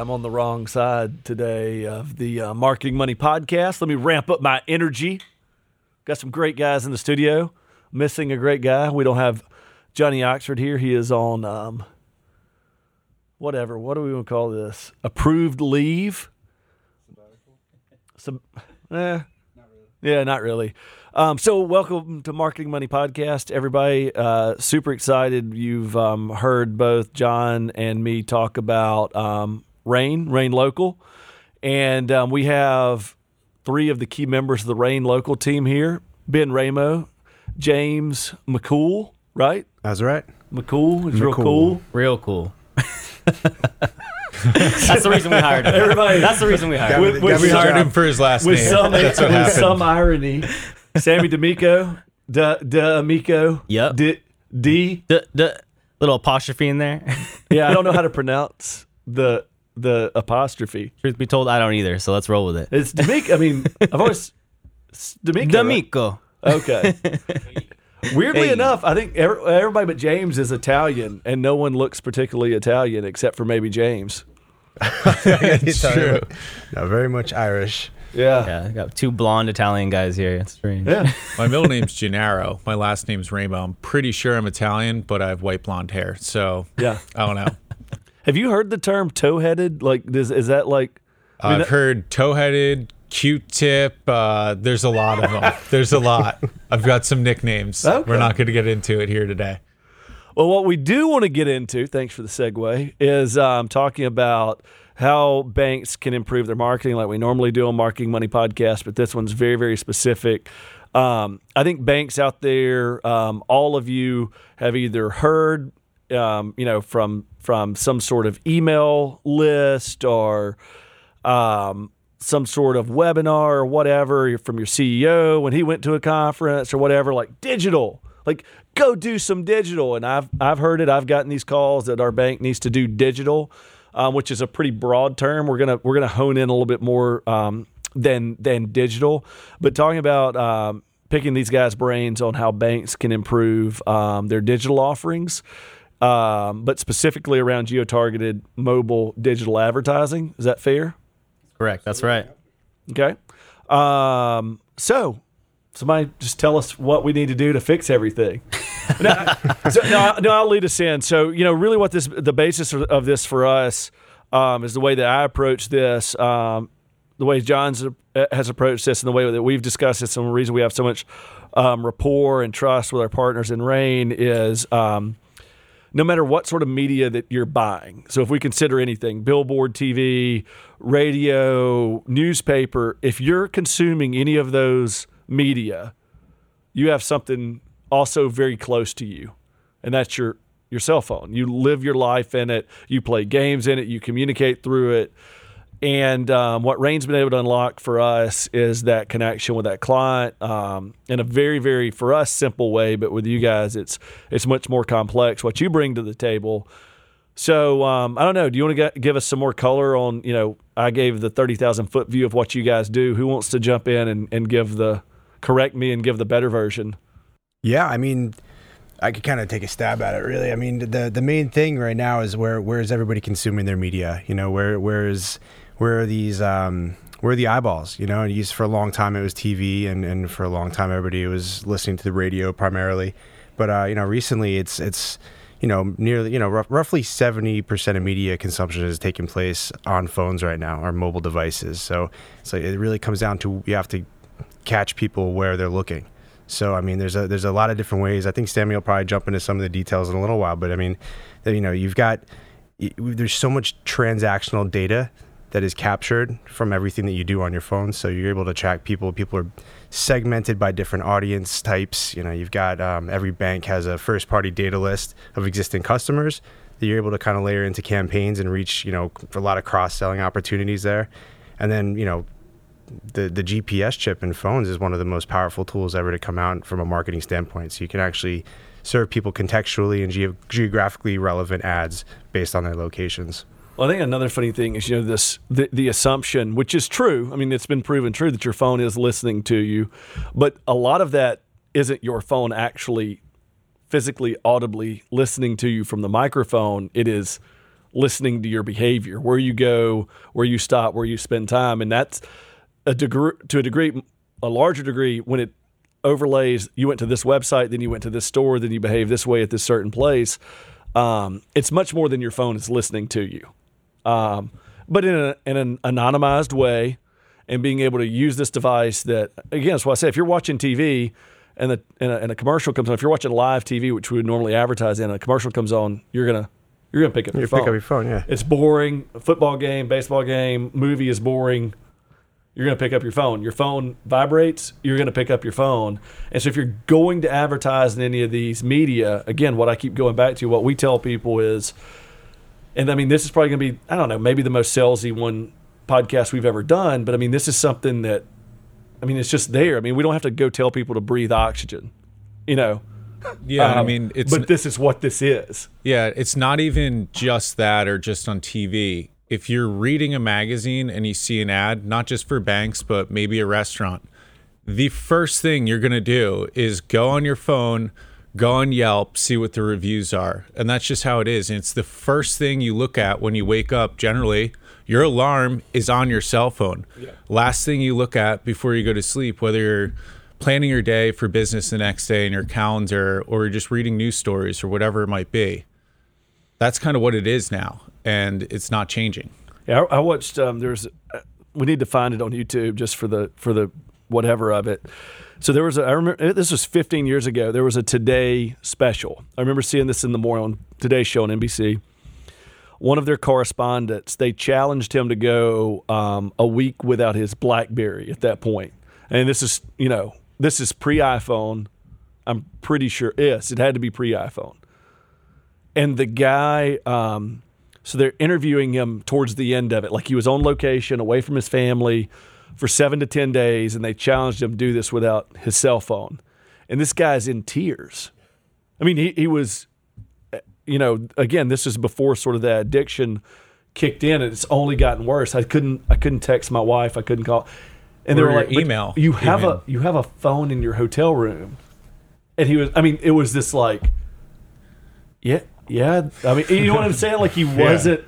I'm on the wrong side today of the uh, Marketing Money podcast. Let me ramp up my energy. Got some great guys in the studio. Missing a great guy. We don't have Johnny Oxford here. He is on um, whatever. What do we want to call this? Approved leave. Some, eh, yeah, not really. Um, so, welcome to Marketing Money Podcast, everybody. Uh, super excited. You've um, heard both John and me talk about um, Rain, Rain Local, and um, we have three of the key members of the Rain Local team here: Ben Ramo, James McCool. Right, That's right. McCool is real cool. Real cool. That's the reason we hired him. Everybody- That's the reason we hired him. With- with We hired him for his last With name. some, That's what with happened. some irony, Sammy D'Amico, D D'Amico, Yep. D. D D- d- little apostrophe in there. Yeah, I don't know how to pronounce the the apostrophe. Truth be told, I don't either. So let's roll with it. It's D'Amico. I mean, I've always it's D'Amico. right? D'Amico. Okay. Weirdly Hey. enough, I think every, everybody but James is Italian, and no one looks particularly Italian except for maybe James. it's true. No, very much Irish. Yeah. Yeah, I got two blonde Italian guys here. It's strange. Yeah. My middle name's Gennaro. My last name's Rainbow. I'm pretty sure I'm Italian, but I have white blonde hair. So Yeah. I don't know. Have you heard the term tow-headed? Like, is, is that like? I mean, I've heard tow-headed, Q-tip. Uh, there's a lot of them. There's a lot. I've got some nicknames. Okay. We're not going to get into it here today. Well, what we do want to get into, thanks for the segue, is um, talking about how banks can improve their marketing like we normally do on Marketing Money Podcast, but this one's very, very specific. Um, I think banks out there, um, all of you have either heard, um, you know, from from some sort of email list or um, some sort of webinar or whatever from your CEO when he went to a conference or whatever, like digital, like go do some digital. And I've I've heard it. I've gotten these calls that our bank needs to do digital, um, which is a pretty broad term. We're gonna we're gonna hone in a little bit more um, than than digital, but talking about. Um, Picking these guys' brains on how banks can improve um, their digital offerings, um, but specifically around geo-targeted mobile digital advertising. Is that fair? Correct. That's right. Okay. Um, so, somebody just tell us what we need to do to fix everything. no, so, no, no, I'll lead us in. So, you know, really what this, the basis of, of this for us um, is the way that I approach this, um, the way John's uh, has approached this, and the way that we've discussed this, and the reason we have so much um, rapport and trust with our partners in Rain is. No matter what sort of media that you're buying. So if we consider anything, billboard, TV, radio, newspaper, if you're consuming any of those media, you have something also very close to you. And that's your your cell phone. You live your life in it, you play games in it, you communicate through it. And um, what Rain's been able to unlock for us is that connection with that client um, in a very, very for us simple way. But with you guys, it's it's much more complex. What you bring to the table. So um, I don't know. Do you want to give us some more color on? You know, I gave the thirty thousand foot view of what you guys do. Who wants to jump in and, and give the correct me and give the better version? Yeah, I mean, I could kind of take a stab at it. Really, I mean, the the main thing right now is where where is everybody consuming their media? You know, where where is where are these um, where are the eyeballs? You know, and used for a long time it was TV, and and for a long time everybody was listening to the radio primarily. But uh, you know, recently it's it's you know nearly you know rough, roughly seventy percent of media consumption is taking place on phones right now, or mobile devices. So so it really comes down to you have to catch people where they're looking. So I mean, there's a there's a lot of different ways. I think Sammy will probably jump into some of the details in a little while, but I mean, you know, you've got there's so much transactional data that is captured from everything that you do on your phone. So you're able to track people. People are segmented by different audience types. You know, you've got um, every bank has a first party data list of existing customers that you're able to kind of layer into campaigns and reach, you know, a lot of cross selling opportunities there. And then, you know, the the GPS chip in phones is one of the most powerful tools ever to come out from a marketing standpoint. So you can actually serve people contextually and ge- geographically relevant ads based on their locations. Well, I think another funny thing is you know this the, the assumption, which is true. I mean, it's been proven true that your phone is listening to you, but a lot of that isn't your phone actually physically audibly listening to you from the microphone. It is listening to your behavior, where you go, where you stop, where you spend time, and that's a degree to a degree, a larger degree when it overlays. You went to this website, then you went to this store, then you behave this way at this certain place. Um, it's much more than your phone is listening to you um, but in, a, in an anonymized way and being able to use this device that again that's why i say if you're watching tv and, the, and, a, and a commercial comes on if you're watching live tv which we would normally advertise in a commercial comes on you're gonna you're gonna pick up You your pick phone up your phone, yeah. it's boring a football game baseball game movie is boring you're going to pick up your phone. Your phone vibrates, you're going to pick up your phone. And so if you're going to advertise in any of these media, again, what I keep going back to, what we tell people is, and I mean, this is probably going to be, I don't know, maybe the most salesy one podcast we've ever done, but I mean, this is something that, I mean, it's just there. I mean, we don't have to go tell people to breathe oxygen, you know? Yeah, I Um, mean, it's but this is what this is. Yeah, it's not even just that or just on TV. If you're reading a magazine and you see an ad, not just for banks, but maybe a restaurant, the first thing you're going to do is go on your phone, go on Yelp, see what the reviews are. And that's just how it is. And it's the first thing you look at when you wake up. Generally, your alarm is on your cell phone. Last thing you look at before you go to sleep, whether you're planning your day for business the next day in your calendar or you're just reading news stories or whatever it might be that's kind of what it is now and it's not changing Yeah, I, I watched. Um, there's. Uh, we need to find it on YouTube just for the for the whatever of it. So there was a. I remember this was 15 years ago. There was a Today special. I remember seeing this in the morning Today Show on NBC. One of their correspondents they challenged him to go um, a week without his BlackBerry at that point. And this is you know this is pre iPhone. I'm pretty sure yes, it had to be pre iPhone. And the guy. Um, so they're interviewing him towards the end of it, like he was on location, away from his family, for seven to ten days, and they challenged him to do this without his cell phone. And this guy's in tears. I mean, he he was, you know, again, this is before sort of that addiction kicked in, and it's only gotten worse. I couldn't I couldn't text my wife, I couldn't call, and they were like, email, You have even." a you have a phone in your hotel room." And he was, I mean, it was this like, yeah, yeah. I mean, you know what I'm saying? Like he wasn't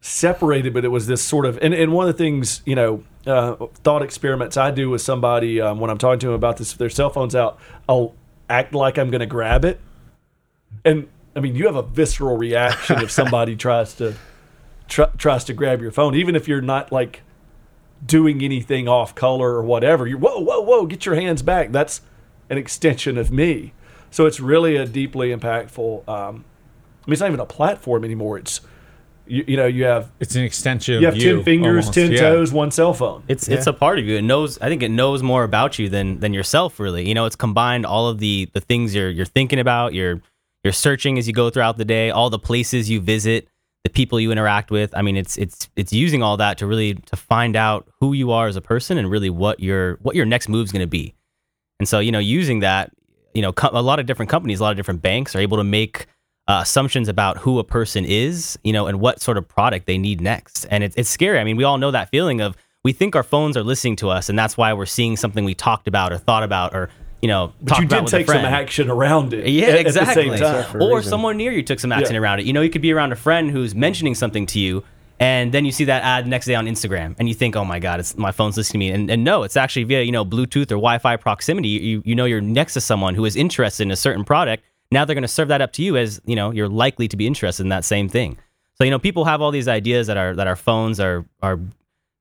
separated, but it was this sort of, and, and one of the things, you know, uh, thought experiments I do with somebody um, when I'm talking to them about this, if their cell phone's out, I'll act like I'm going to grab it. And I mean, you have a visceral reaction if somebody tries to tr- tries to grab your phone, even if you're not like doing anything off color or whatever. You're whoa, whoa, whoa, get your hands back. That's an extension of me. So it's really a deeply impactful. Um, I mean, it's not even a platform anymore. It's you, you know, you have it's an extension you of have you ten fingers, almost. ten Yeah. toes, one cell phone. It's it's a part of you. It knows. I think it knows more about you than than yourself. Really, you know, it's combined all of the the things you're you're thinking about. You're you're searching as you go throughout the day. All the places you visit, the people you interact with. I mean, it's it's it's using all that to really to find out who you are as a person and really what your what your next move's going to be. And so, you know, using that, you know, co- a lot of different companies, a lot of different banks are able to make uh, assumptions about who a person is, you know, and what sort of product they need next. And it's it's scary. I mean, we all know that feeling of we think our phones are listening to us, and that's why we're seeing something we talked about or thought about or you know, but talked you about did with a take some action around it. Yeah, at, exactly. At the same time. for Or reason. someone near you took some action Yeah. around it. You know, you could be around a friend who's mentioning something to you, and then you see that ad next day on Instagram, and you think, "Oh my God, it's my phone's listening to me." And, and no, it's actually via you know Bluetooth or Wi-Fi proximity. You you know you're next to someone who is interested in a certain product. Now they're going to serve that up to you as you know you're likely to be interested in that same thing. So you know people have all these ideas that our that our phones are are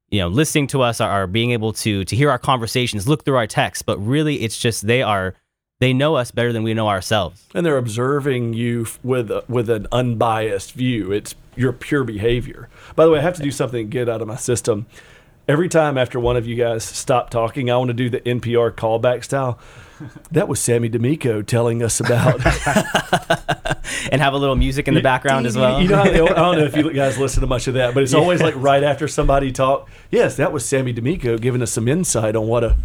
you know listening to us are, are being able to to hear our conversations, look through our texts, but really it's just they are they know us better than we know ourselves. and they're observing you with a, with an unbiased view. It's your pure behavior. By the way, I have to do something to get out of my system. every time after one of you guys stop talking, I want to do the NPR callback style. That was Sammy D'Amico telling us about. and have a little music in the background as well. You know, they, I don't know if you guys listen to much of that, but it's always like right after somebody talk. Yes, that was Sammy D'Amico giving us some insight on what a.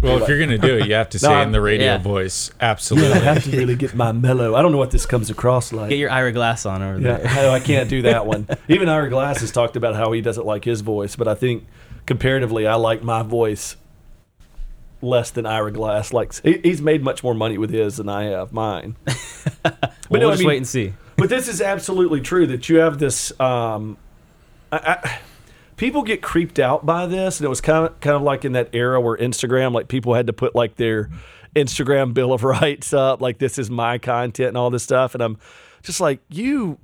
Well, if you're gonna do it, you have to say No, it in the radio yeah. voice. I Absolutely. have to really get my mellow. I don't know what this comes across like. Get your Ira Glass on over Yeah, there. no, I can't do that one. Even Ira Glass has talked about how he doesn't like his voice, but I think comparatively, I like my voice less than Ira Glass likes. He, he's made much more money with his than I have mine. but Well, no, we'll I just mean- wait and see. but this is absolutely true that you have this. Um, I, I, people get creeped out by this, and it was kind of kind of like in that era where Instagram, like people had to put like their Instagram bill of rights up, like this is my content and all this stuff, and I'm just like you.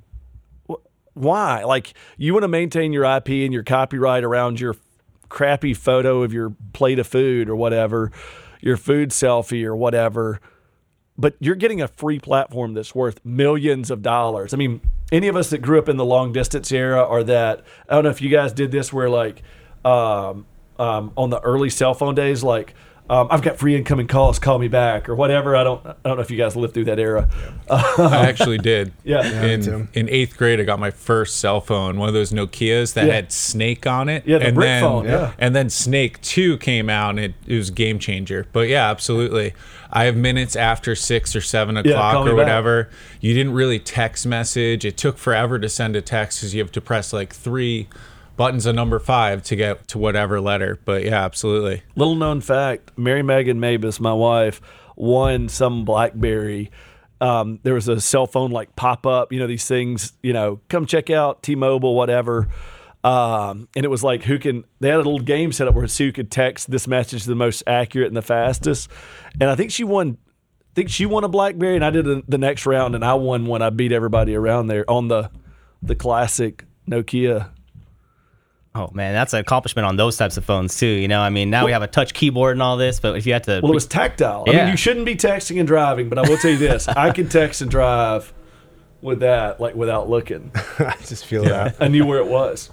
Why? Like you want to maintain your IP and your copyright around your crappy photo of your plate of food or whatever, your food selfie or whatever but you're getting a free platform that's worth millions of dollars. I mean, any of us that grew up in the long distance era or that I don't know if you guys did this where like um, um, on the early cell phone days, like um, I've got free incoming calls, call me back or whatever. I don't I don't know if you guys lived through that era. I actually did. Yeah. Yeah, in in eighth grade, I got my first cell phone, one of those Nokia's that Yeah. had Snake on it. Yeah, the and brick then, phone, yeah. And then Snake Two came out, and it, it was a game changer. But yeah, absolutely. I have minutes after six or seven o'clock me or back. whatever. You didn't really text message. It took forever to send a text because you have to press like three buttons a number five to get to whatever letter. But yeah, absolutely. Little known fact: Mary Megan Mabus, my wife, won some BlackBerry. Um, there was a cell phone like pop up, you know, these things, you know, come check out T-Mobile, whatever. Um, and it was like who can they had a little game set up where Sue could text this message the most accurate and the fastest. And I think she won. I think she won a BlackBerry, and I did a, the next round, and I won one. I beat everybody around there on the the classic Nokia. Oh man, that's an accomplishment on those types of phones too. You know, I mean, now we have a touch keyboard and all this, but if you had to, Well, it was tactile. I mean, Yeah. you shouldn't be texting and driving, but I will tell you this: I can text and drive with that, like without looking. I just feel that. I knew where it was.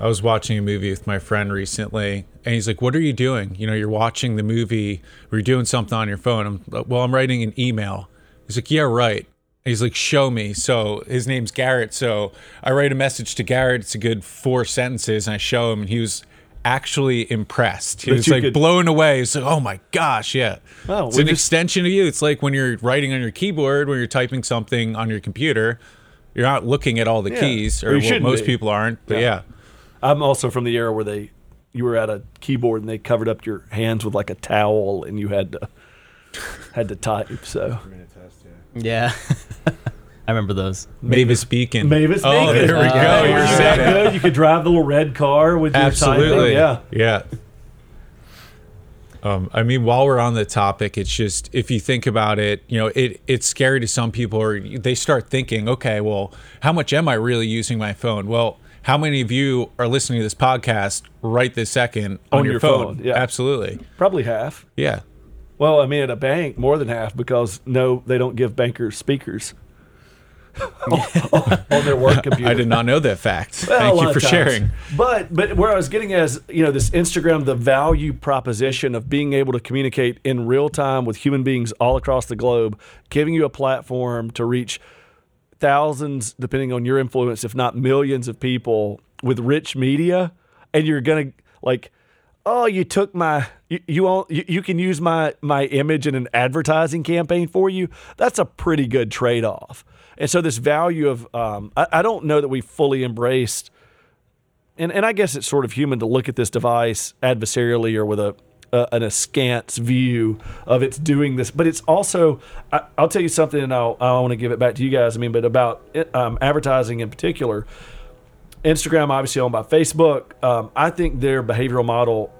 I was watching a movie with my friend recently, and he's like, "What are you doing? You know, you're watching the movie, or you're doing something on your phone." I'm well, I'm writing an email. He's like, "Yeah, right." And he's like, "Show me." So his name's Garrett. So I write a message to Garrett. It's a good four sentences, and I show him, and he was actually impressed. He That was like could- blown away. He's like, "Oh my gosh, yeah." Oh, it's an just- extension of you. It's like when you're writing on your keyboard, when you're typing something on your computer. You're not looking at all the Yeah. keys, Or or you well, most be. people aren't. But Yeah. yeah. I'm also from the era where they, you were at a keyboard and they covered up your hands with like a towel, and you had to had to type. So yeah, I remember those. Mavis Beacon. Mavis Beacon. Oh, Beacon. there we go. Uh, You're you that good. You could drive the little red car with your Absolutely. Yeah. Yeah. Um, I mean, while we're on the topic, it's just if you think about it, you know, it it's scary to some people, or they start thinking, okay, well, how much am I really using my phone? Well, how many of you are listening to this podcast right this second on, On your, your phone? phone, yeah. Absolutely. Probably half. Yeah. Well, I mean, at a bank, more than half because no, they don't give bankers speakers on their work computer. I did not know that fact. Well, Thank you for sharing. But but where I was getting as you know this Instagram, the value proposition of being able to communicate in real time with human beings all across the globe, giving you a platform to reach thousands, depending on your influence, if not millions of people with rich media, and you're gonna like. Oh, you took my you you, all, you you can use my my image in an advertising campaign for you. That's a pretty good trade off. And so this value of um, I, I don't know that we fully embraced and and I guess it's sort of human to look at this device adversarially or with a, an askance view of it's doing this, but it's also I, I'll tell you something, and I'll I want to give it back to you guys. I mean, but about um, advertising in particular, Instagram obviously owned by Facebook. Um, I think their behavioral model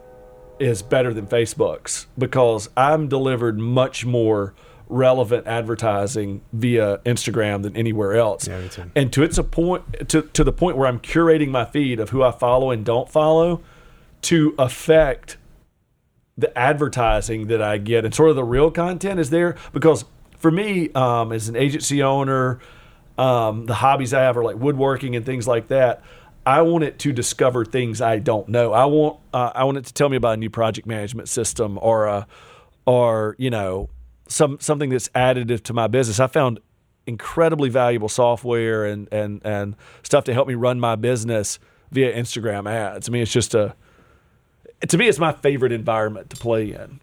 is better than Facebook's because I'm delivered much more relevant advertising via Instagram than anywhere else. Yeah. And to its a point to, to the point where I'm curating my feed of who I follow and don't follow to affect the advertising that I get and sort of the real content is there because for me um, as an agency owner, um, the hobbies I have are like woodworking and things like that. I want it to discover things I don't know. I want uh, I want it to tell me about a new project management system or a or you know some something that's additive to my business. I found incredibly valuable software and and and stuff to help me run my business via Instagram ads. I mean, it's just a to me, it's my favorite environment to play in.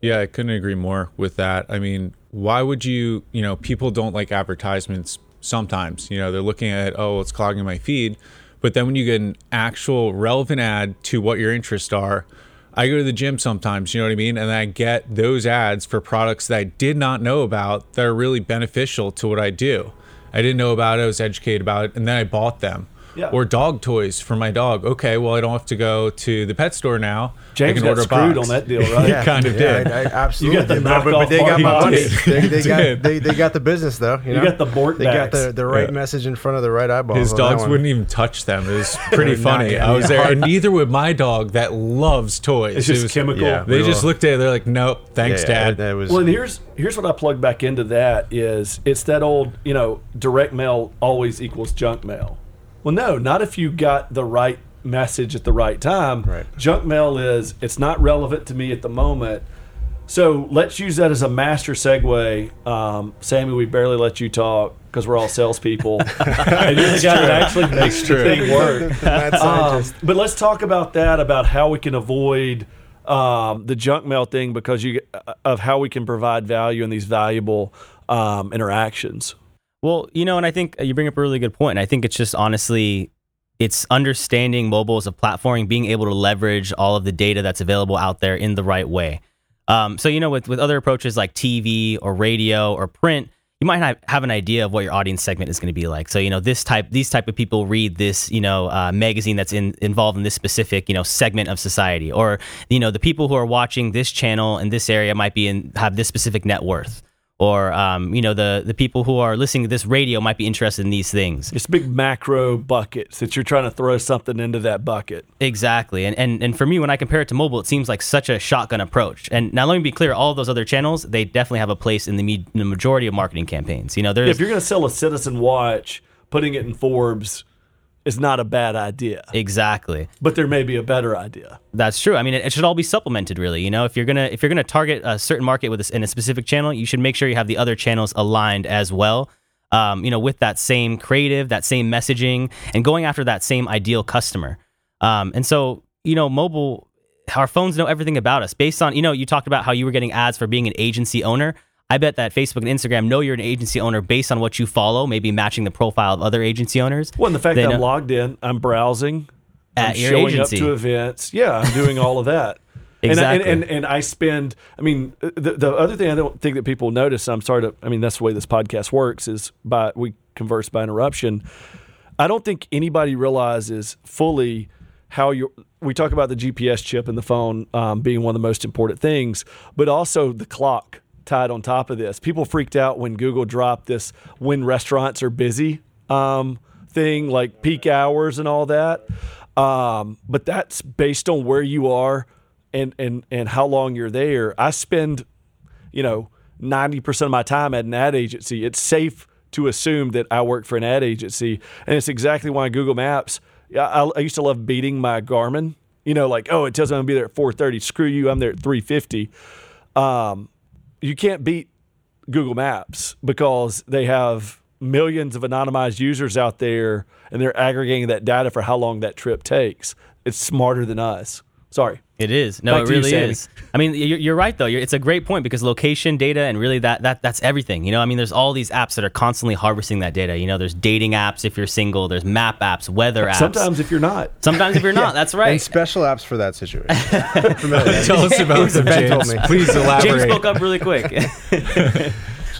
Yeah, I couldn't agree more with that. I mean, why would you, you know, people don't like advertisements sometimes. You know, they're looking at, oh, it's clogging my feed. But then when you get an actual relevant ad to what your interests are, I go to the gym sometimes, you know what I mean? And I get those ads for products that I did not know about that are really beneficial to what I do. I didn't know about it, I was educated about it, and then I bought them. Yeah. Or dog toys for my dog. Okay, well, I don't have to go to the pet store now. I James can got order a screwed box. on that deal, right? yeah, kind of yeah, did. I, I absolutely You got the did. But- but, they got my Barbie money. They, they got they, they got the business though. You, You got the Bort They got the, the right Yeah. message in front of the right eyeball. His dogs wouldn't even touch them. It was pretty They're not funny. I was there, and neither would my dog that loves toys. It's It just was- chemical. yeah. They just looked at it. They're like, "Nope, thanks, yeah, Dad." That, that was Well, and here's here's what I plug back into that is it's that old you know direct mail always equals junk mail. Well, no, not if you got the right message at the right time. Right. Junk mail is it's not relevant to me at the moment. So let's use that as a master segue. Um, Sammy, we barely let you talk because we're all salespeople, and you're the guy that actually makes the thing work. Um, but let's talk about that about how we can avoid um, the junk mail thing because you of how we can provide value in these valuable um, interactions. Well, you know, and I think you bring up a really good point. And I think it's just honestly, it's understanding mobile as a platform, being able to leverage all of the data that's available out there in the right way. Um, so, you know, with, with other approaches like TV or radio or print, you might not have an idea of what your audience segment is going to be like. So, you know, this type, these type of people read this, you know, uh, magazine that's in, involved in this specific, you know, segment of society, or you know, the people who are watching this channel in this area might be in have this specific net worth, or um, you know, the the people who are listening to this radio might be interested in these things. It's big macro buckets that you're trying to throw something into that bucket. Exactly. And, and and for me, when I compare it to mobile, it seems like such a shotgun approach. And now let me be clear, all of those other channels, they definitely have a place in the, me- in the majority of marketing campaigns. You know, there's If you're going to sell a Citizen watch, putting it in Forbes is not a bad idea, exactly. but there may be a better idea. That's true. I mean, it, it should all be supplemented, really. You know, if you're gonna if you're gonna target a certain market with a, in a specific channel, you should make sure you have the other channels aligned as well. Um, you know, with that same creative, that same messaging, and going after that same ideal customer. Um, and so, you know, mobile, our phones know everything about us based on. You know, you talked about how you were getting ads for being an agency owner. I bet that Facebook and Instagram know you're an agency owner based on what you follow, maybe matching the profile of other agency owners. Well, and the fact They that I'm logged in, I'm browsing, I'm At your showing agency. up to events. Yeah, I'm doing all of that. Exactly. And, I, and, and and I spend. I mean, the, the other thing I don't think that people notice. I'm sorry to. I mean, that's the way this podcast works. Is by we converse by interruption. I don't think anybody realizes fully how you. We talk about the GPS chip in the phone um, being one of the most important things, but also the clock tied on top of this. People freaked out when Google dropped this when restaurants are busy um, thing, like peak hours and all that. Um, but that's based on where you are and, and, and how long you're there. I spend, you know, 90% of my time at an ad agency. It's safe to assume that I work for an ad agency. And it's exactly why Google Maps, I, I- I used to love beating my Garmin. You know, like, oh, it tells me I'm gonna be there at 4:30. Screw you, I'm there at 3:50. Um, you can't beat Google Maps because they have millions of anonymized users out there and they're aggregating that data for how long that trip takes. It's smarter than us. Sorry. It is. No, Back it to you, really is. I mean, you're, you're right though. You're, it's a great point because location data and really that that that's everything. You know, I mean, there's all these apps that are constantly harvesting that data. You know, there's dating apps if you're single. There's map apps, weather apps. Sometimes if you're not. Sometimes if you're not, that's right. And special apps for that situation. Tell us about them, James. Please elaborate. James spoke up really quick.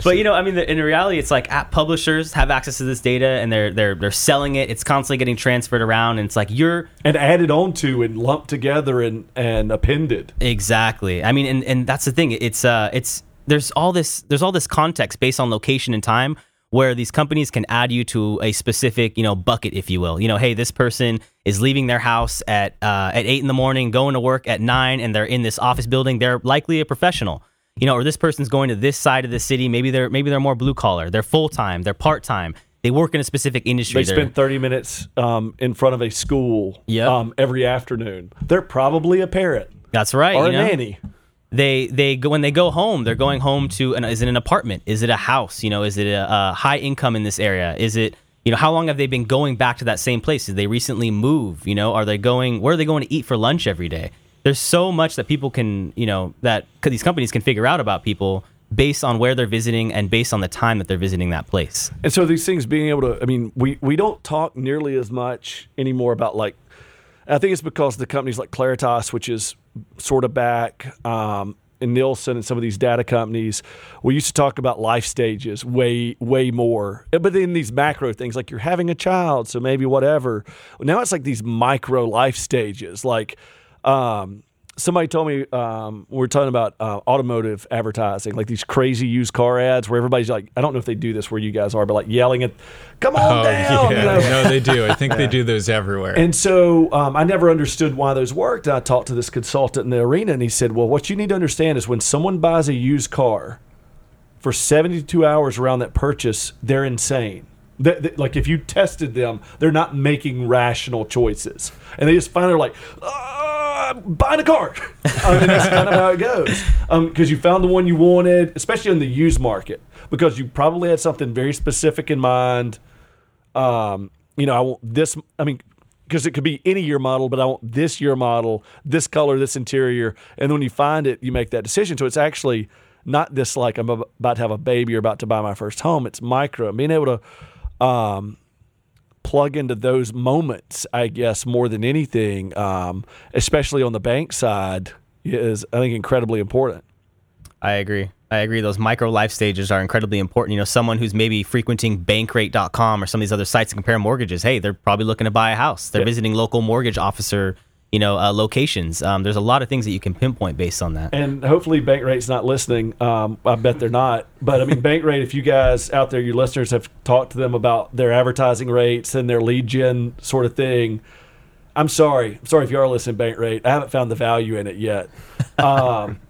but you know, I mean, the, in reality, it's like app publishers have access to this data and they're they're they're selling it. It's constantly getting transferred around, and it's like you're And added onto and lumped together and, and appended. Exactly. I mean, and, and that's the thing. It's uh, it's there's all this there's all this context based on location and time where these companies can add you to a specific you know bucket, if you will. You know, hey, this person is leaving their house at uh, at eight in the morning, going to work at nine, and they're in this office building. They're likely a professional. You know, or this person's going to this side of the city. Maybe they're maybe they're more blue collar. They're full time. They're part time. They work in a specific industry. They They're- spend 30 minutes um, in front of a school Yep. um, every afternoon. They're probably a parent that's right. or a know? nanny. they they go when they go home they're going home to an is it an apartment is it a house you know is it a, a high income in this area is it you know how long have they been going back to that same place did they recently move you know are they going where are they going to eat for lunch every day there's so much that people can you know that these companies can figure out about people based on where they're visiting and based on the time that they're visiting that place And so these things being able to, I mean, we, we don't talk nearly as much anymore about like, I think it's because the companies like Claritas, which is sort of back, um, and Nielsen and some of these data companies, we used to talk about life stages way, way more. But then these macro things, like you're having a child, so maybe whatever. Now it's like these micro life stages. Like, um, somebody told me um, we we're talking about uh, automotive advertising, like these crazy used car ads where everybody's like, I don't know if they do this where you guys are, but like yelling at, "Come on Oh down!" yeah, you know? no, they do. I think they do those everywhere. And so um, I never understood why those worked. I talked to this consultant in the arena, and he said, "Well, what you need to understand is when someone buys a used car for 72 hours around that purchase, they're insane." That, that- like if you tested them, they're not making rational choices, and they just finally are like, "Ah, buying a car. I mean, that's kind of how it goes because you found the one you wanted, especially in the used market, because you probably had something very specific in mind um, you know, I want this. I mean, because it could be any year model, but I want this year model, this color, this interior, and when you find it, you make that decision. So it's actually not this like I'm about to have a baby or about to buy my first home. It's micro. Being able to um, plug into those moments, I guess, more than anything, um, especially on the bank side, is I think incredibly important. I agree. I agree. Those micro life stages are incredibly important. You know, someone who's maybe frequenting bankrate.com or some of these other sites to compare mortgages, hey, they're probably looking to buy a house. They're Yeah. visiting local mortgage officer, you know, uh, locations. Um, there's a lot of things that you can pinpoint based on that. And hopefully, Bankrate's not listening. Um, I bet they're not. But I mean, Bankrate, if you guys out there, your listeners have talked to them about their advertising rates and their lead gen sort of thing, I'm sorry. I'm sorry if you are listening, Bankrate. I haven't found the value in it yet. Um,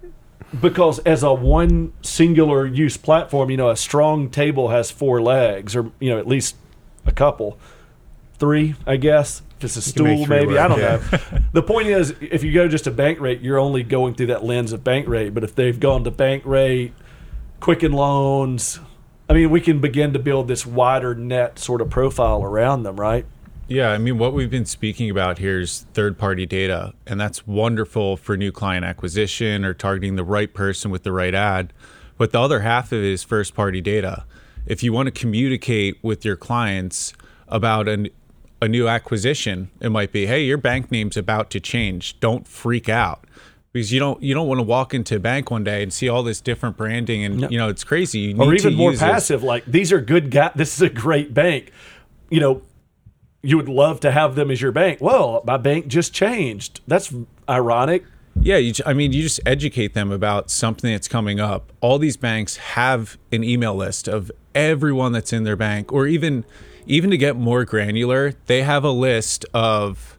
because as a one singular use platform, you know, a strong table has four legs, or you know, at least a couple, three, I guess. It's a stool, maybe work, I don't yeah. know. the point is, if you go just to Bankrate, you're only going through that lens of Bankrate. But if they've gone to Bankrate, Quicken Loans, I mean, we can begin to build this wider net sort of profile around them, right? Yeah, I mean, what we've been speaking about here is third party data, and that's wonderful for new client acquisition or targeting the right person with the right ad. But the other half of it is first party data. If you want to communicate with your clients about an, a new acquisition, it might be, hey, your bank name's about to change. Don't freak out. Because you don't you don't want to walk into a bank one day and see all this different branding and you know it's crazy. You need or even more passive, like these are good guys. This is a great bank. You know, you would love to have them as your bank. Well, my bank just changed. That's ironic. Yeah, you, I mean, you just educate them about something that's coming up. All these banks have an email list of everyone that's in their bank, or even even to get more granular, they have a list of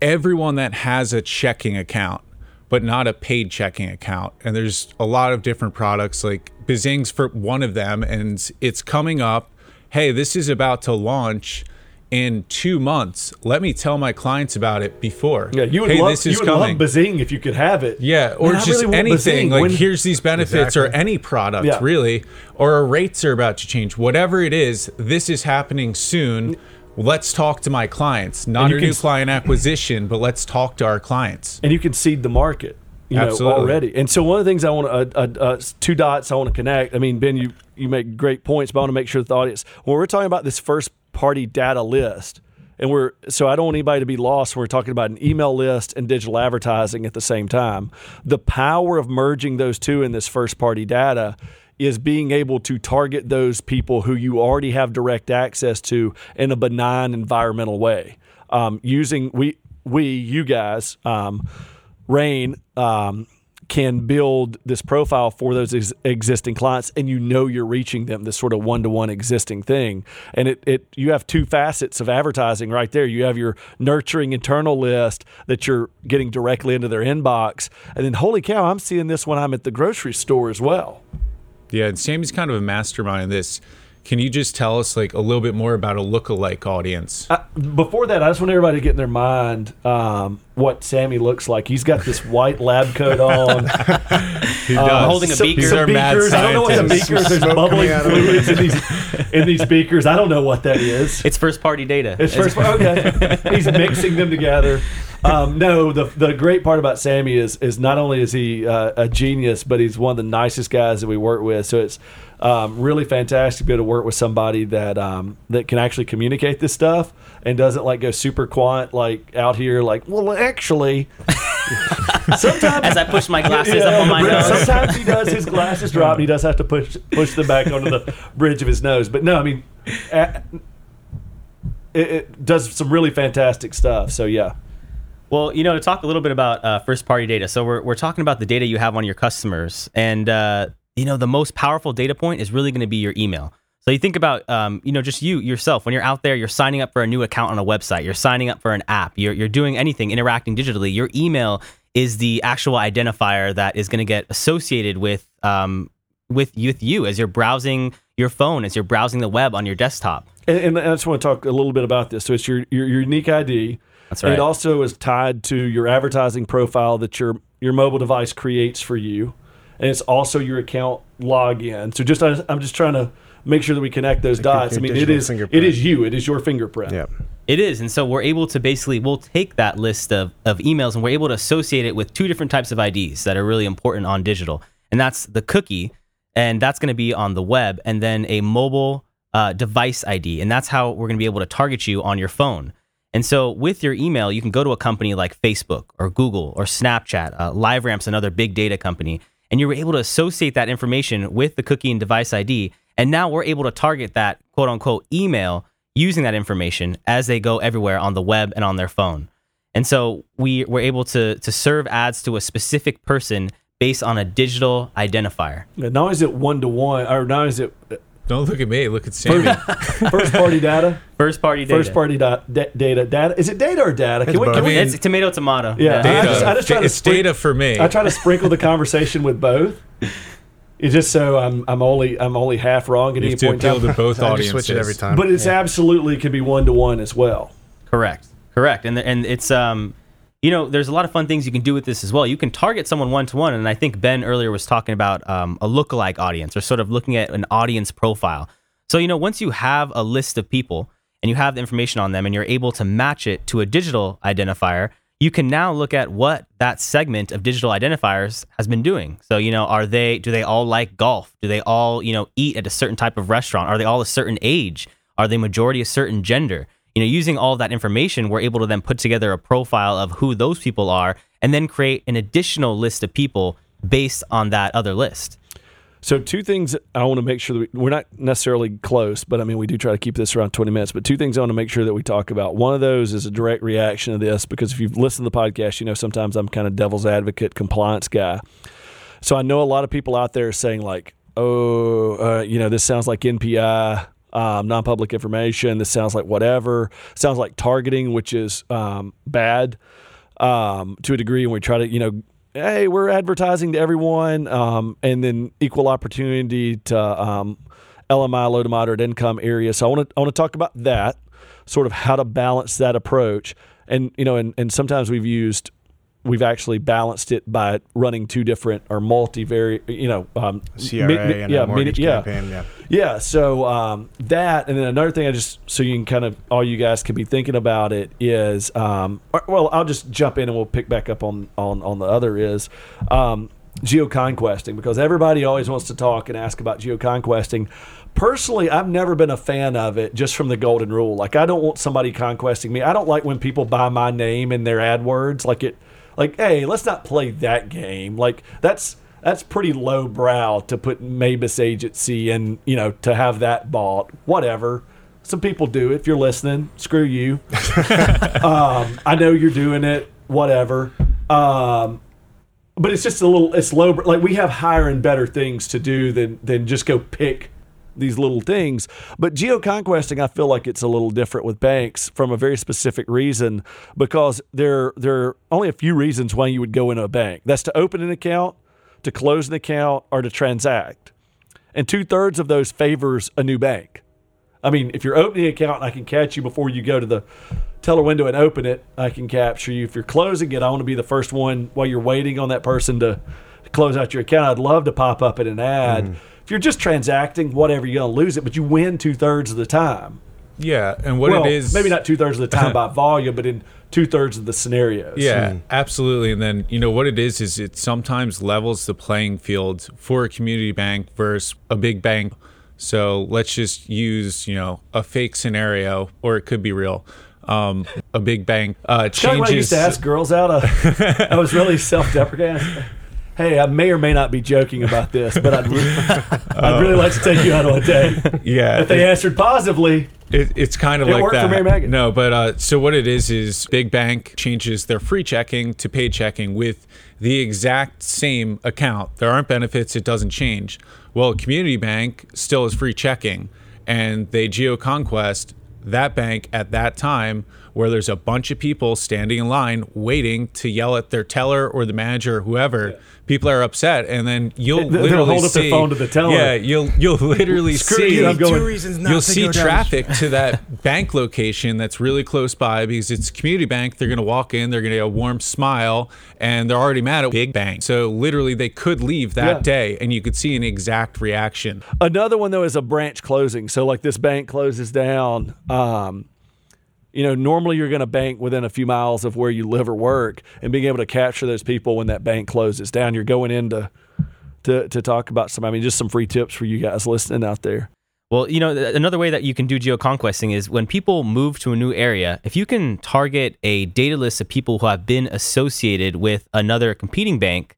everyone that has a checking account, but not a paid checking account. And there's a lot of different products, like Bazing's for one of them, and it's coming up. Hey, this is about to launch in two months. Let me tell my clients about it before. Yeah, you would hey, love this you would coming. love Bazing if you could have it. Yeah, or Man, just really anything. Bazing. Like When- here's these benefits or any product Yeah. really, or our rates are about to change. Whatever it is, this is happening soon. Let's talk to my clients. Not a new client acquisition, but let's talk to our clients. and you can seed the market. You know, Absolutely. already. And so one of the things I want to uh, uh, uh, two dots I want to connect. I mean, Ben, you you make great points, but I want to make sure that the audience when we're talking about this first party data list. And we're so I don't want anybody to be lost when we're talking about an email list and digital advertising at the same time. The power of merging those two in this first party data is being able to target those people who you already have direct access to in a benign environmental way. Um, using we we you guys um, Rain um, can build this profile for those ex- existing clients, and you know you're reaching them. This sort of one to one existing thing, and it, it you have two facets of advertising right there. You have your nurturing internal list that you're getting directly into their inbox, and then holy cow, I'm seeing this when I'm at the grocery store as well. Yeah, and Sammy's kind of a mastermind in this. Can you just tell us like a little bit more about a lookalike audience? I, before that, I just want everybody to get in their mind um, what Sammy looks like. He's got this white lab coat on. He Uh, does. holding a some- beaker. some These are mad beakers. I don't know what the beakers. There's bubbling out of fluids in these in these beakers. I don't know what that is. It's first party data. It's first okay. He's mixing them together. Um, no, the the great part about Sammy is is not only is he uh, a genius, but he's one of the nicest guys that we work with. So it's um, really fantastic to be able to work with somebody that um, that can actually communicate this stuff and doesn't like go super quiet like out here like well actually. sometimes As I push my glasses yeah, up on my nose. Sometimes he does his glasses drop and he does have to push push them back onto the bridge of his nose. But no, I mean, uh, it, it does some really fantastic stuff. So yeah, Well, you know, to talk a little bit about uh, first party data. So we're, we're talking about the data you have on your customers. And, uh, you know, the most powerful data point is really going to be your email. So you think about, um, you know, just you yourself, when you're out there, you're signing up for a new account on a website, you're signing up for an app, you're, you're doing anything, interacting digitally, your email is the actual identifier that is going to get associated with, um, with, with you as you're browsing your phone, as you're browsing the web on your desktop. and, and I just want to talk a little bit about this. So it's your your, your unique ID. That's And right. it also is tied to your advertising profile that your your mobile device creates for you, and it's also your account login. So just I- I'm just trying to make sure that we connect those dots. I your mean, it digital is it fingerprint. is you. It is your fingerprint. Yeah. It is. And so we're able to basically, we'll take that list of, of emails and we're able to associate it with two different types of IDs that are really important on digital. And that's the cookie, and that's going to be on the web, and then a mobile uh, device ID. And that's how we're going to be able to target you on your phone. And so with your email, you can go to a company like Facebook or Google or Snapchat. Uh, LiveRamp's another big data company. And you were able to associate that information with the cookie and device ID. And now we're able to target that quote unquote email using that information as they go everywhere on the web and on their phone. And so we were able to, to serve ads to a specific person based on a digital identifier. Now is it one to one, or now is it Don't look at me. Look at Sammy. first party data, First party data. first party da- da- data, data. Is it data or data? Can It's we, can both. we, I mean- It's tomato, tomato. Yeah. data. I just- I just try to it's sprink- data for me. I try to sprinkle the conversation with both. It's just so I'm I'm only I'm only half wrong at you any have to point in appeal time. to both I audiences. just switch it every time. But it's Yeah. absolutely could be one to one as well. Correct. Correct. And and it's um you know, there's a lot of fun things you can do with this as well. You can target someone one to one, and I think Ben earlier was talking about um, a lookalike audience, or sort of looking at an audience profile. So you know, once you have a list of people and you have the information on them, and you're able to match it to a digital identifier, you can now look at what that segment of digital identifiers has been doing. So you know, are they do they all like golf? Do they all you know eat at a certain type of restaurant? Are they all a certain age? Are they majority a certain gender? You know, using all that information, we're able to then put together a profile of who those people are and then create an additional list of people based on that other list. So two things I want to make sure that we, we're not necessarily close, but I mean we do try to keep this around 20 minutes. But two things I want to make sure that we talk about. One of those is a direct reaction to this because if you've listened to the podcast, you know sometimes I'm kind of devil's advocate, compliance guy. So I know a lot of people out there saying like, oh, uh, you know, this sounds like NPI. Um, non-public information. This sounds like whatever. Sounds like targeting, which is um, bad um, to a degree. And we try to, you know, hey, we're advertising to everyone, um, and then equal opportunity to um, LMI, low to moderate income area. So I want to I want to talk about that, sort of how to balance that approach. And you know, and, and sometimes we've used we've actually balanced it by running two different or multi-vari, you know, um, CRA mi- mi- and yeah, mortgage mini- yeah. campaign. Yeah. Yeah, so um, that, and then another thing I just so you can kind of all you guys can be thinking about it is, um, well, I'll just jump in and we'll pick back up on on on the other is um, geoconquesting because everybody always wants to talk and ask about geoconquesting. Personally, I've never been a fan of it just from the golden rule. Like I don't want somebody conquesting me. I don't like when people buy my name in their AdWords. Like it, like hey, let's not play that game. Like that's that's pretty low brow to put Mabus agency and you know to have that bought. Whatever. Some people do. If you're listening, screw you. um, I know you're doing it. Whatever. Um, but it's just a little. It's low. Like we have higher and better things to do than than just go pick these little things. But geoconquesting, I feel like it's a little different with banks from a very specific reason because there there are only a few reasons why you would go into a bank. That's to open an account, to close an account, or to transact. and two thirds of those favors a new bank. I mean, if you're opening an account and I can catch you before you go to the teller window and open it, I can capture you. If you're closing it, I want to be the first one while you're waiting on that person to close out your account. I'd love to pop up in an ad. Mm-hmm. If you're just transacting, whatever, you're going to lose it, but you win two thirds of the time. Yeah, and what well, it is maybe not two thirds of the time by volume, but in two thirds of the scenarios. Yeah, absolutely. And then, you know, what it is, is it sometimes levels the playing field for a community bank versus a big bank. So let's just use, you know, a fake scenario, or it could be real. Um, a big bank uh, Kind of I used to ask girls out. Uh, I was really self-deprecating. Hey, I may or may not be joking about this, but I'd, re- I'd really like to take you out on a date. yeah, If they answered positively, It, it's kind of It like worked for that. Mary. No, but uh, so what it is is Big Bank changes their free checking to paid checking with the exact same account. There aren't benefits; it doesn't change. Well, Community Bank still is free checking, and they geoconquest that bank at that time where there's a bunch of people standing in line waiting to yell at their teller or the manager or whoever. People are upset, and then you'll They'll literally hold up their phone to the teller. Yeah, you'll you'll literally Screw see you, I'm going- Two reasons not you'll to see go down- traffic to that bank location that's really close by because it's a community bank. They're going to walk in, they're going to get a warm smile, and they're already mad at big bank. So literally, they could leave that Yeah. day, and you could see an exact reaction. Another one though is a branch closing. So like this bank closes down. Um, you know, normally you're going to bank within a few miles of where you live or work, and being able to capture those people when that bank closes down. You're going in to to, to talk about some. I mean, just some free tips for you guys listening out there. Well, you know, another way that you can do geoconquesting is when people move to a new area, if you can target a data list of people who have been associated with another competing bank,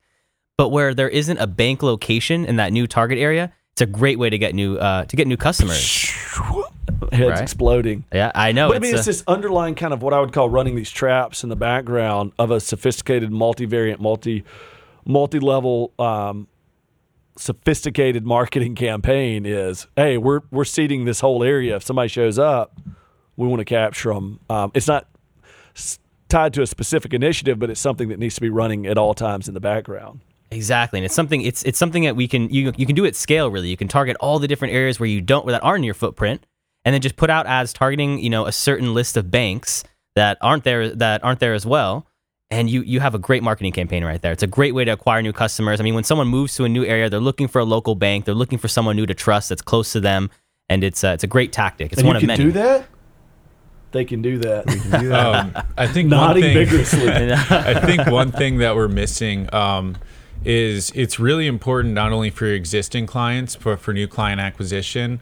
but where there isn't a bank location in that new target area, it's a great way to get new uh, to get new customers. Heads Right. exploding. Yeah, I know. But I mean, a- it's this underlying kind of what I would call running these traps in the background of a sophisticated, multivariant, multi, multi-level, um, sophisticated marketing campaign. Is hey, we're we're seeding this whole area. If somebody shows up, we want to capture them. Um, it's not s- tied to a specific initiative, but it's something that needs to be running at all times in the background. Exactly, and it's something it's it's something that we can you you can do at scale. Really, you can target all the different areas where you don't where that aren't in your footprint, and then just put out ads targeting you know a certain list of banks that aren't there that aren't there as well. And you you have a great marketing campaign right there. It's a great way to acquire new customers. I mean, when someone moves to a new area, they're looking for a local bank. They're looking for someone new to trust that's close to them, and it's uh, it's a great tactic. It's and one you of can many. do that. They can do that. Um, I think one Nodding thing, vigorously. I think one thing that we're missing um, is it's really important not only for your existing clients but for new client acquisition,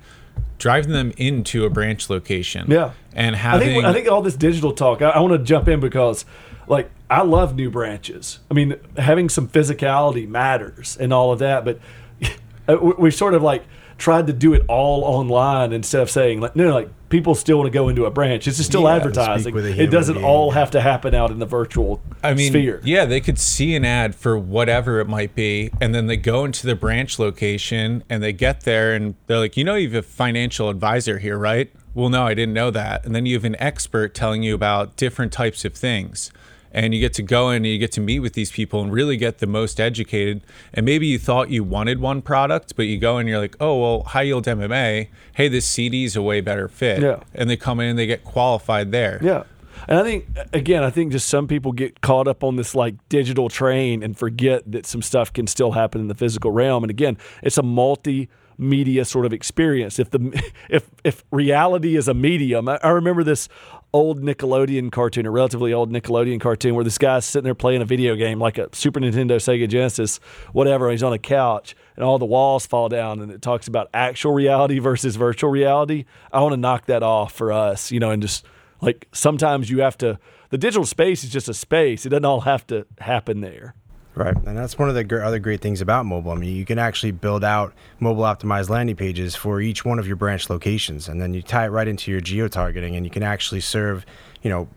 driving them into a branch location. Yeah. and I having think I think all this digital talk. I, I want to jump in because, like, I love new branches. I mean, having some physicality matters and all of that. But uh, we- we've sort of like tried to do it all online instead of saying like, no, like people still want to go into a branch. It's just still Yeah, advertising. speak with a It doesn't being, all have to happen out in the virtual I mean, sphere. yeah, they could see an ad for whatever it might be, and then they go into the branch location and they get there and they're like, you know, you have a financial advisor here, right? Well, no, I didn't know that. And then you have an expert telling you about different types of things. And you get to go in and you get to meet with these people and really get the most educated. And maybe you thought you wanted one product, but you go and you're like, oh, well, high yield MMA, hey, this CD is a way better fit. Yeah. And they come in and they get qualified there. Yeah. And I think again, I think just some people get caught up on this like digital train and forget that some stuff can still happen in the physical realm. And again, it's a multimedia sort of experience. If the if if reality is a medium, I, I remember this old Nickelodeon cartoon, a relatively old Nickelodeon cartoon, where this guy's sitting there playing a video game like a Super Nintendo, Sega Genesis, whatever. And he's on a couch, and all the walls fall down, and it talks about actual reality versus virtual reality. I want to knock that off for us, you know, and just like sometimes you have to. The digital space is just a space. It doesn't all have to happen there. Right, and that's one of the other great things about mobile. I mean, you can actually build out mobile optimized landing pages for each one of your branch locations, and then you tie it right into your geo targeting, and you can actually serve, you know,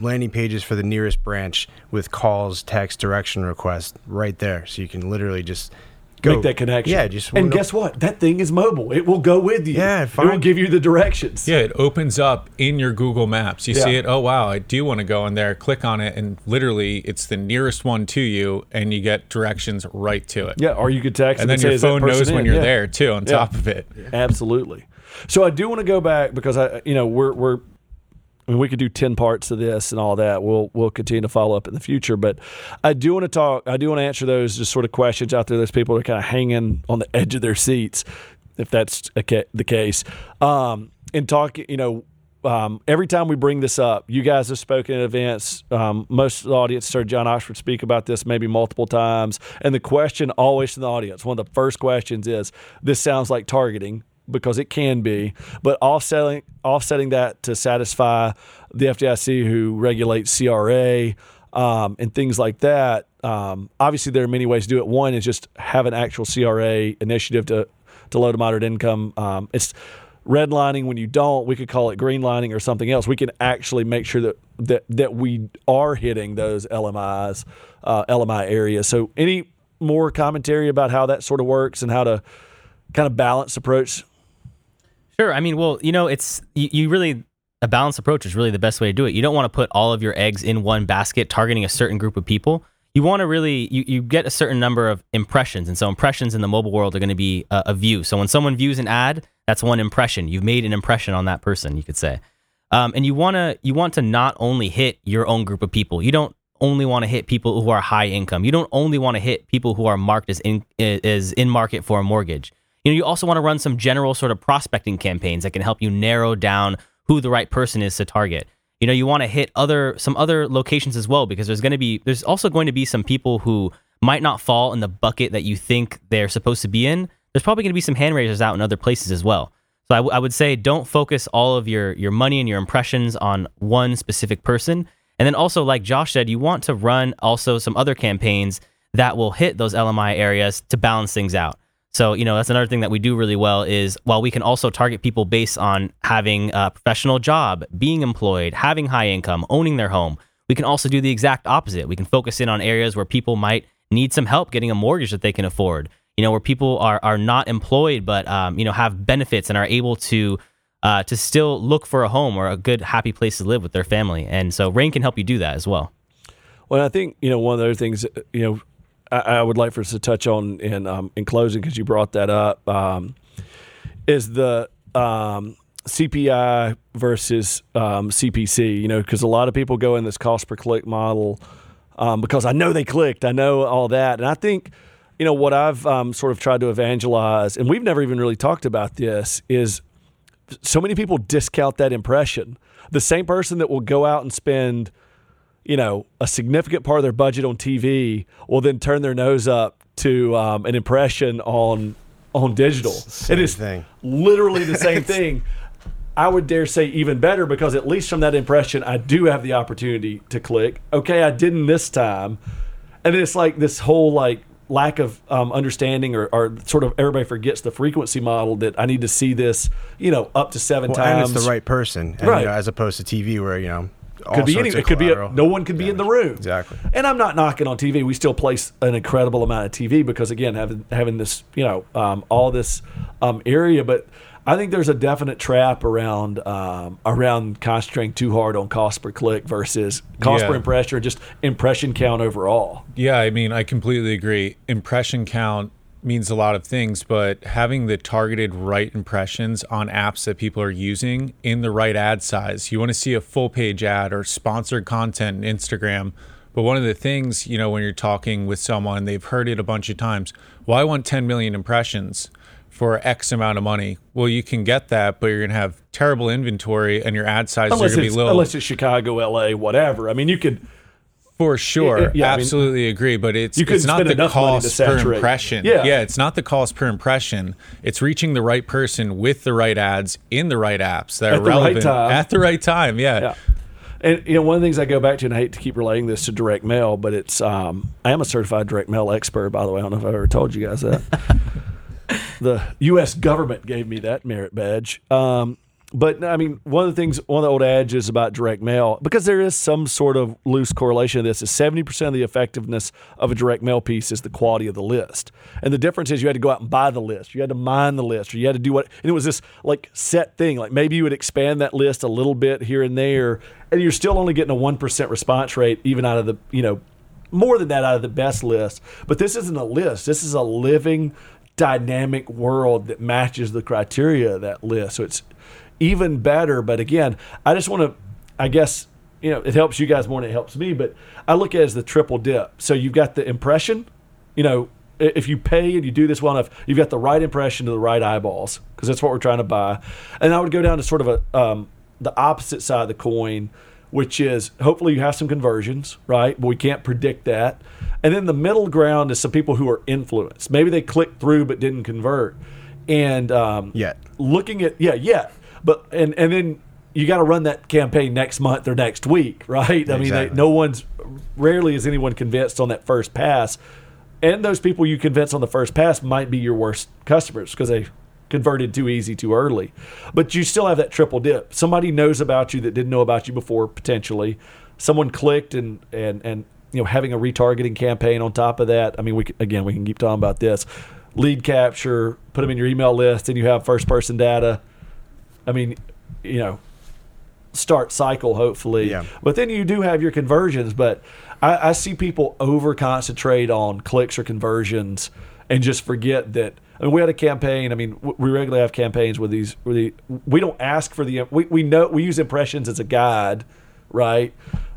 landing pages for the nearest branch with calls, text, direction requests right there. So you can literally just Go. make that connection. Yeah, just and guess what? That thing is mobile. It will go with you. Yeah, it will give you the directions. Yeah, it opens up in your Google Maps. You see it. Oh wow, I do want to go in there. Click on it, and literally, it's the nearest one to you, and you get directions right to it. Yeah, or you could text it. and then your "Is phone person knows when in?" you're Yeah. there too. On Yeah. top of it, Absolutely. So I do want to go back because I, you know, we're we're. I mean, we could do ten parts of this and all that. We'll we'll continue to follow up in the future, but I do want to talk. I do want to answer those just sort of questions out there. Those people are kind of hanging on the edge of their seats, if that's ca- the case. Um, and talk, you know, um, every time we bring this up, you guys have spoken at events. Um, most of the audience heard John Oxford speak about this maybe multiple times. And the question always from the audience, one of the first questions is, "This sounds like targeting." Because it can be, but offsetting offsetting that to satisfy the FDIC, who regulates CRA um, and things like that. Um, obviously, there are many ways to do it. One is just have an actual CRA initiative to to low to moderate income. Um, it's redlining when you don't. We could call it greenlining or something else. We can actually make sure that that that we are hitting those LMIs, uh, LMI areas. So, any more commentary about how that sort of works and how to kind of balance approach? Sure. I mean, well, you know, it's you, you really a balanced approach is really the best way to do it. You don't want to put all of your eggs in one basket, targeting a certain group of people. You want to really you, you get a certain number of impressions, and so impressions in the mobile world are going to be a, a view. So when someone views an ad, that's one impression. You've made an impression on that person. You could say, um, and you want to you want to not only hit your own group of people. You don't only want to hit people who are high income. You don't only want to hit people who are marked as in as in market for a mortgage. You know, you also want to run some general sort of prospecting campaigns that can help you narrow down who the right person is to target. You know, you want to hit other some other locations as well because there's going to be there's also going to be some people who might not fall in the bucket that you think they're supposed to be in. There's probably going to be some hand raisers out in other places as well. So I, w- I would say don't focus all of your your money and your impressions on one specific person. And then also, like Josh said, you want to run also some other campaigns that will hit those LMI areas to balance things out. So, you know, that's another thing that we do really well is while we can also target people based on having a professional job, being employed, having high income, owning their home, we can also do the exact opposite. We can focus in on areas where people might need some help getting a mortgage that they can afford. You know, where people are are not employed but um, you know have benefits and are able to uh, to still look for a home or a good happy place to live with their family. And so Rain can help you do that as well. Well, I think you know one of the other things you know I, I would like for us to touch on in um, in closing because you brought that up um, is the um, CPI versus um, CPC. You know, because a lot of people go in this cost per click model um, because I know they clicked, I know all that, and I think you know what I've um, sort of tried to evangelize, and we've never even really talked about this is so many people discount that impression. The same person that will go out and spend you know, a significant part of their budget on TV will then turn their nose up to um, an impression on on digital. Same it is thing. literally the same thing. I would dare say even better because at least from that impression, I do have the opportunity to click. Okay, I didn't this time, and it's like this whole like lack of um, understanding or, or sort of everybody forgets the frequency model that I need to see this, you know, up to seven Well, times. and it's the right person, and, Right. You know, as opposed to TV where you know could be any, it could be a, no one could be in the room. Exactly. and i'm not knocking on tv we still place an incredible amount of tv because again having having this you know um, all this um, area. But i think there's a definite trap around um, around concentrating too hard on cost per click versus cost per impression or just impression count overall. Yeah, I mean, I completely agree. Impression count means a lot of things, but having the targeted right impressions on apps that people are using in the right ad size. You want to see a full page ad or sponsored content in Instagram. But one of the things, you know, when you're talking with someone, they've heard it a bunch of times. Well, I want 10 million impressions for X amount of money. Well, you can get that, but you're going to have terrible inventory and your ad size are unless going to be low. unless it's chicago la whatever i mean you could For sure, Yeah, yeah, I mean, absolutely agree. But it's it's couldn't the enough money to cost per impression. Yeah. yeah, it's not the cost per impression. It's reaching the right person with the right ads in the right apps that At are right relevant time. at the right time. Yeah. Yeah. And you know, one of the things I go back to, and I hate to keep relating this to direct mail, but it's um, I am a certified direct mail expert, by the way. I don't know if I've ever told you guys that. the U.S. government gave me that merit badge. Um, but I mean, one of the things, one of the old adages about direct mail, because there is some sort of loose correlation of this, is 70% of the effectiveness of a direct mail piece is the quality of the list. And the difference is you had to go out and buy the list, you had to mine the list, or you had to do what, and it was this like set thing. Like maybe you would expand that list a little bit here and there, and you're still only getting a 1% response rate, even out of the, you know, more than that out of the best list. But this isn't a list, this is a living, dynamic world that matches the criteria of that list. So it's, even better. But again, I just want to, I guess, you know, it helps you guys more than it helps me. But I look at it as the triple dip. So you've got the impression, you know, if you pay and you do this well enough, you've got the right impression to the right eyeballs because that's what we're trying to buy. And I would go down to sort of a um, the opposite side of the coin, which is hopefully you have some conversions, right? But we can't predict that. And then the middle ground is some people who are influenced. Maybe they clicked through but didn't convert. And um, Yet. looking at yeah, yeah, but and and then you got to run that campaign next month or next week, right? I mean, they, no one's rarely is anyone convinced on that first pass, and those people you convince on the first pass might be your worst customers because they converted too easy too early. But you still have that triple dip. Somebody knows about you that didn't know about you before potentially. Someone clicked and and and you know having a retargeting campaign on top of that. I mean, we again we can keep talking about this. Lead capture, put them in your email list, and you have first person data. I mean, you know, start cycle hopefully. Yeah. But then you do have your conversions. But I, I see people over concentrate on clicks or conversions and just forget that. I mean, we had a campaign. I mean, we regularly have campaigns with these. Where the, we don't ask for the. We, we know we use impressions as a guide, right?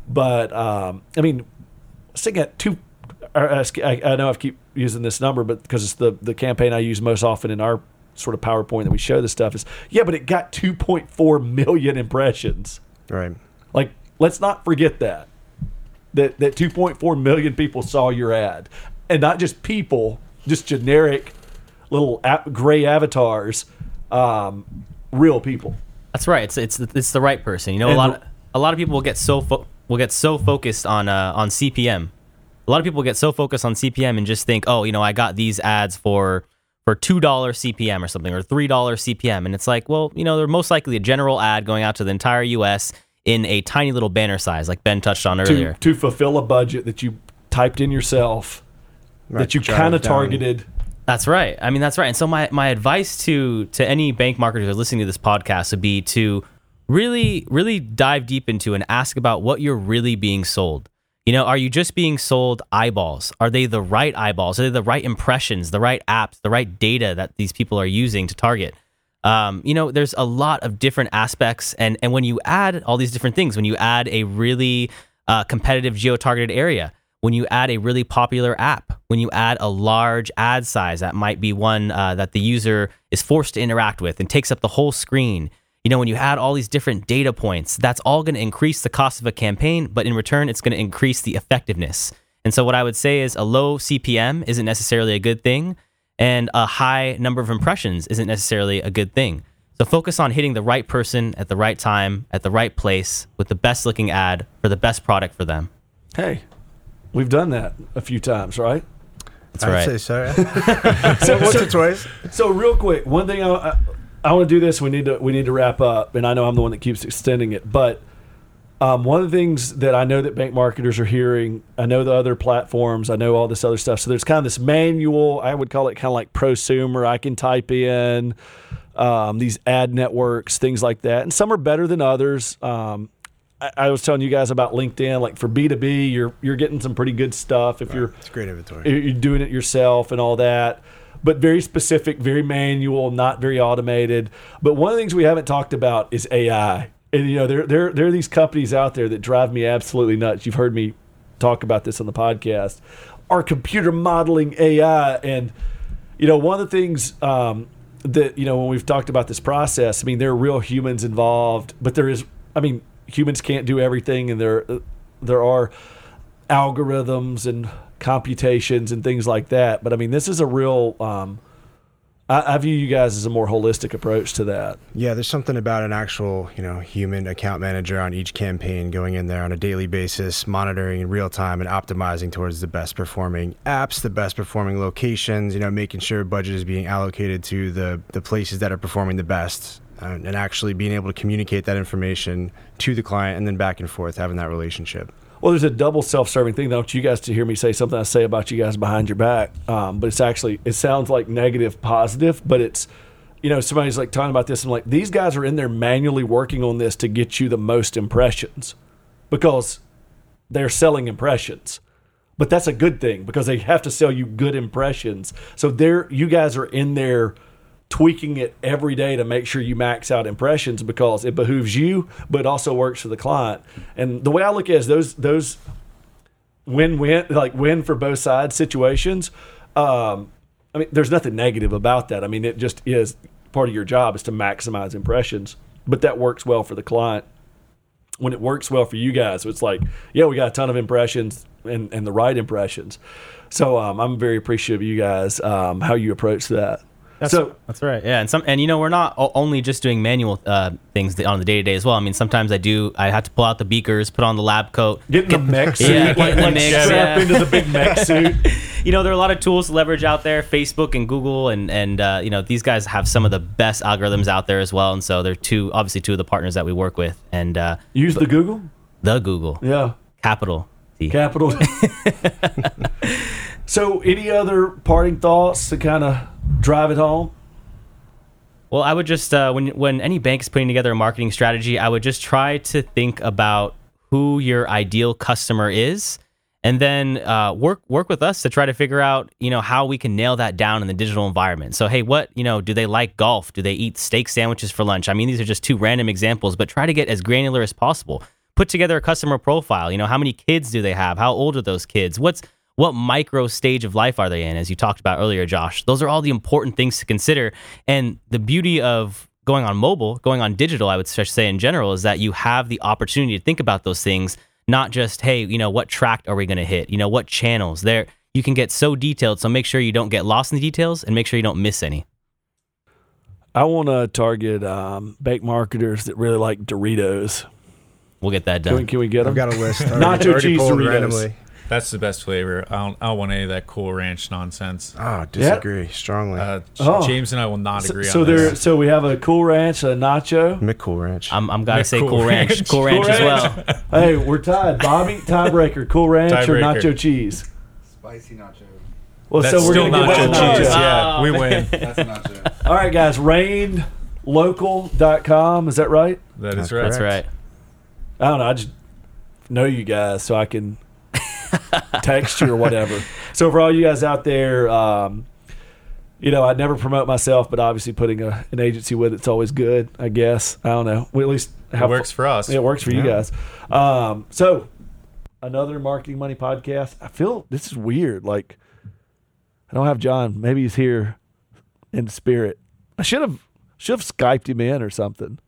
But um, I mean, sitting at two. I, I know I keep using this number, but because it's the the campaign I use most often in our sort of PowerPoint that we show this stuff is yeah, but it got 2.4 million impressions. Right. Like, let's not forget that that that 2.4 million people saw your ad, and not just people, just generic little a- gray avatars, um, real people. That's right. It's it's it's the right person. You know, a lot of, a lot of people will get so fo- will get so focused on uh, on CPM. A lot of people get so focused on CPM and just think, oh, you know, I got these ads for for two dollar CPM or something, or three dollar CPM, and it's like, well, you know, they're most likely a general ad going out to the entire U.S. in a tiny little banner size, like Ben touched on earlier. to to fulfill a budget that you typed in yourself, Right, that you kind of targeted. That's right. I mean, that's right. And so my, my advice to to any bank marketers who are listening to this podcast would be to really, really dive deep into and ask about what you're really being sold. You know, are you just being sold eyeballs? Are they the right eyeballs? Are they the right impressions, the right apps, the right data that these people are using to target? Um, you know, there's a lot of different aspects, and and when you add all these different things, when you add a really uh, competitive geo-targeted area, when you add a really popular app, when you add a large ad size that might be one uh, that the user is forced to interact with and takes up the whole screen. You know, when you add all these different data points, that's all going to increase the cost of a campaign, but in return, it's going to increase the effectiveness. And so, what I would say is a low CPM isn't necessarily a good thing, and a high number of impressions isn't necessarily a good thing. So, focus on hitting the right person at the right time, at the right place, with the best looking ad for the best product for them. Hey, we've done that a few times, right? That's I'd right. say so. so once or twice. So real quick, one thing I, I, want to do this. We need to we need to wrap up, and I know I'm the one that keeps extending it. But um, one of the things that I know that bank marketers are hearing, I know the other platforms, I know all this other stuff. So there's kind of this manual. I would call it kind of like prosumer. I can type in um, these ad networks, things like that, and some are better than others. Um, I, I was telling you guys about LinkedIn. Like for B2B, you're you're getting some pretty good stuff if you're It's great inventory. you're doing it yourself and all that but very specific very manual not very automated. But one of the things we haven't talked about is ai and you know there, there, there are these companies out there that drive me absolutely nuts. You've heard me talk about this on the podcast. Are computer modeling ai and you know one of the things um, that you know when we've talked about this process i mean there are real humans involved but there is i mean humans can't do everything and there there are algorithms and computations and things like that but i mean this is a real um, I, I view you guys as a more holistic approach to that Yeah, there's something about an actual, you know, human account manager on each campaign going in there on a daily basis, monitoring in real time and optimizing towards the best performing apps, the best performing locations, you know, making sure budget is being allocated to the the places that are performing the best. and, and actually being able to communicate that information to the client and then back and forth having that relationship. Well, there's a double self-serving thing. I want you guys to hear me say something I say about you guys behind your back, um, but it's actually it sounds like negative, positive, but it's you know somebody's like talking about this. I'm like these guys are in there manually working on this to get you the most impressions because they're selling impressions. But that's a good thing because they have to sell you good impressions. So they're you guys are in there tweaking it every day to make sure you max out impressions because it behooves you, but also works for the client. And the way I look at it is those those win-win like win for both sides situations. Um, I mean, there's nothing negative about that. I mean, it just is part of your job is to maximize impressions, but that works well for the client. When it works well for you guys, so it's like, yeah, we got a ton of impressions and, and the right impressions. So um, I'm very appreciative of you guys um, how you approach that. That's, so that's right. Yeah, and some and you know we're not only just doing manual uh, things on the day to day as well. I mean, sometimes I do. I have to pull out the beakers, put on the lab coat. Get in the mech suit, Yeah, like, get in the like mix, strap yeah. into the big mech suit. You know, there are a lot of tools to leverage out there. Facebook and Google, and and uh, you know these guys have some of the best algorithms out there as well. And so they're two, obviously, two of the partners that we work with, and uh, Use the Google. the Google Yeah. Capital. T. Capital. so, any other parting thoughts to kind of drive it home? Well, I would just uh, when when any bank is putting together a marketing strategy, I would just try to think about who your ideal customer is, and then uh, work work with us to try to figure out you know how we can nail that down in the digital environment. So, hey, what you know, do they like golf? Do they eat steak sandwiches for lunch? I mean, these are just two random examples, but try to get as granular as possible. Put together a customer profile. You know, how many kids do they have? How old are those kids? What's what micro stage of life are they in as you talked about earlier josh those are all the important things to consider and the beauty of going on mobile going on digital i would say in general is that you have the opportunity to think about those things not just hey you know what tract are we going to hit you know what channels there you can get so detailed so make sure you don't get lost in the details and make sure you don't miss any I want to target um, bank marketers that really like Doritos. we'll get that Can we, done can we get them? I've got a list. already- Nacho already cheese pulled Doritos. That's the best flavor. I don't, I don't want any of that Cool Ranch nonsense. Oh, disagree strongly. Uh, Oh. James and I will not agree so on there, this. so we have a Cool Ranch, a Nacho. McCool Ranch. i'm, I'm gotta say Cool cool ranch Ranch. cool ranch as well Hey, we're tied. Bobby, tiebreaker. Cool Ranch or Tiebreaker. Nacho cheese? Spicy nacho. Well, That's so we're still gonna nacho get that cheese. nacho. Yeah, Oh, we win. That's a nacho. All right, guys. Rainedlocal.com. Is that right? That That's is right. that's right I don't know. I just know you guys, so I can text you or whatever. So for all you guys out there, um, you know, I never promote myself, but obviously putting a, an agency with it's always good. I guess I don't know. We at least It have works for us. It works for you guys. Um, so another marketing money podcast. I feel this is weird. Like I don't have John. Maybe he's here in spirit. I should have should have skyped him in or something.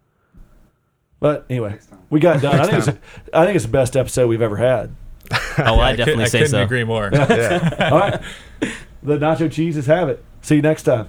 But anyway, we got done. I think it's I think it's the best episode we've ever had. oh well, i I, definitely I say couldn't so agree more. yeah. All right, the nacho cheeses have it. See you next time.